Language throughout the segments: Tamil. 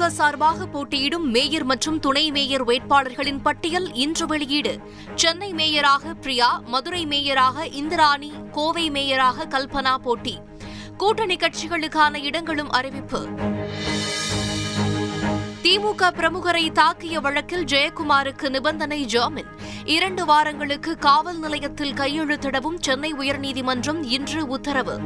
திமுக சார்பாக போட்டியிடும் மேயர் மற்றும் துணை மேயர் வேட்பாளர்களின் பட்டியல் இன்று வெளியீடு. சென்னை மேயராக பிரியா மதுரை மேயராக இந்திராணி கோவை மேயராக கல்பனா போட்டி. கூட்டணி கட்சிகளுக்கான இடங்களும் அறிவிப்பு. திமுக பிரமுகரை தாக்கிய வழக்கில் ஜெயக்குமாருக்கு நிபந்தனை ஜாமீன். இரண்டு வாரங்களுக்கு காவல் நிலையத்தில் கையெழுத்திடவும் சென்னை உயர்நீதிமன்றம் இன்று உத்தரவு.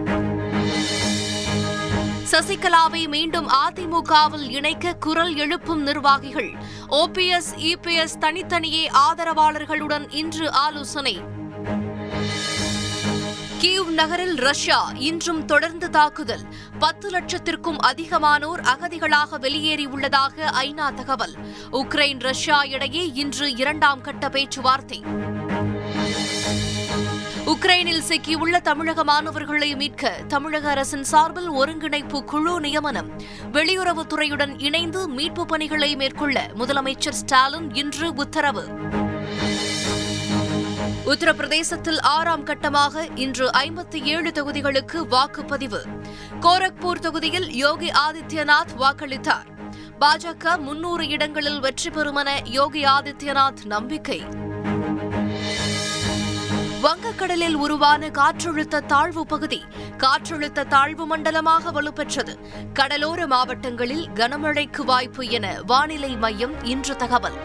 சசிகலாவை மீண்டும் அதிமுகவில் இணைக்க குரல் எழுப்பும் நிர்வாகிகள். ஓபிஎஸ் இபிஎஸ் தனித்தனியே ஆதரவாளர்களுடன் இன்று ஆலோசனை. கீவ் நகரில் ரஷ்யா இன்றும் தொடர்ந்து தாக்குதல். பத்து லட்சத்திற்கும் அதிகமானோர் அகதிகளாக வெளியேறியுள்ளதாக ஐநா தகவல். உக்ரைன் ரஷ்யா இடையே இன்று இரண்டாம் கட்ட பேச்சுவார்த்தை. உக்ரைனில் சிக்கியுள்ள தமிழக மாணவர்களை மீட்க தமிழக அரசின் சார்பில் ஒருங்கிணைப்பு குழு நியமனம். வெளியுறவுத்துறையுடன் இணைந்து மீட்பு பணிகளை மேற்கொள்ள முதலமைச்சர் ஸ்டாலின் இன்று உத்தரவு. உத்தரப்பிரதேசத்தில் ஆறாம் கட்டமாக இன்று ஐம்பத்தி ஏழு தொகுதிகளுக்கு வாக்குப்பதிவு. கோரக்பூர் தொகுதியில் யோகி ஆதித்யநாத் வாக்களித்தார். பாஜக முன்னூறு இடங்களில் வெற்றி பெறும் என யோகி ஆதித்யநாத் நம்பிக்கை. வங்கக்கடலில் உருவான காற்றழுத்த தாழ்வு பகுதி காற்றழுத்த தாழ்வு மண்டலமாக வலுப்பெற்றது. கடலோர மாவட்டங்களில் கனமழைக்கு வாய்ப்பு என வானிலை மையம் இன்று தகவல்.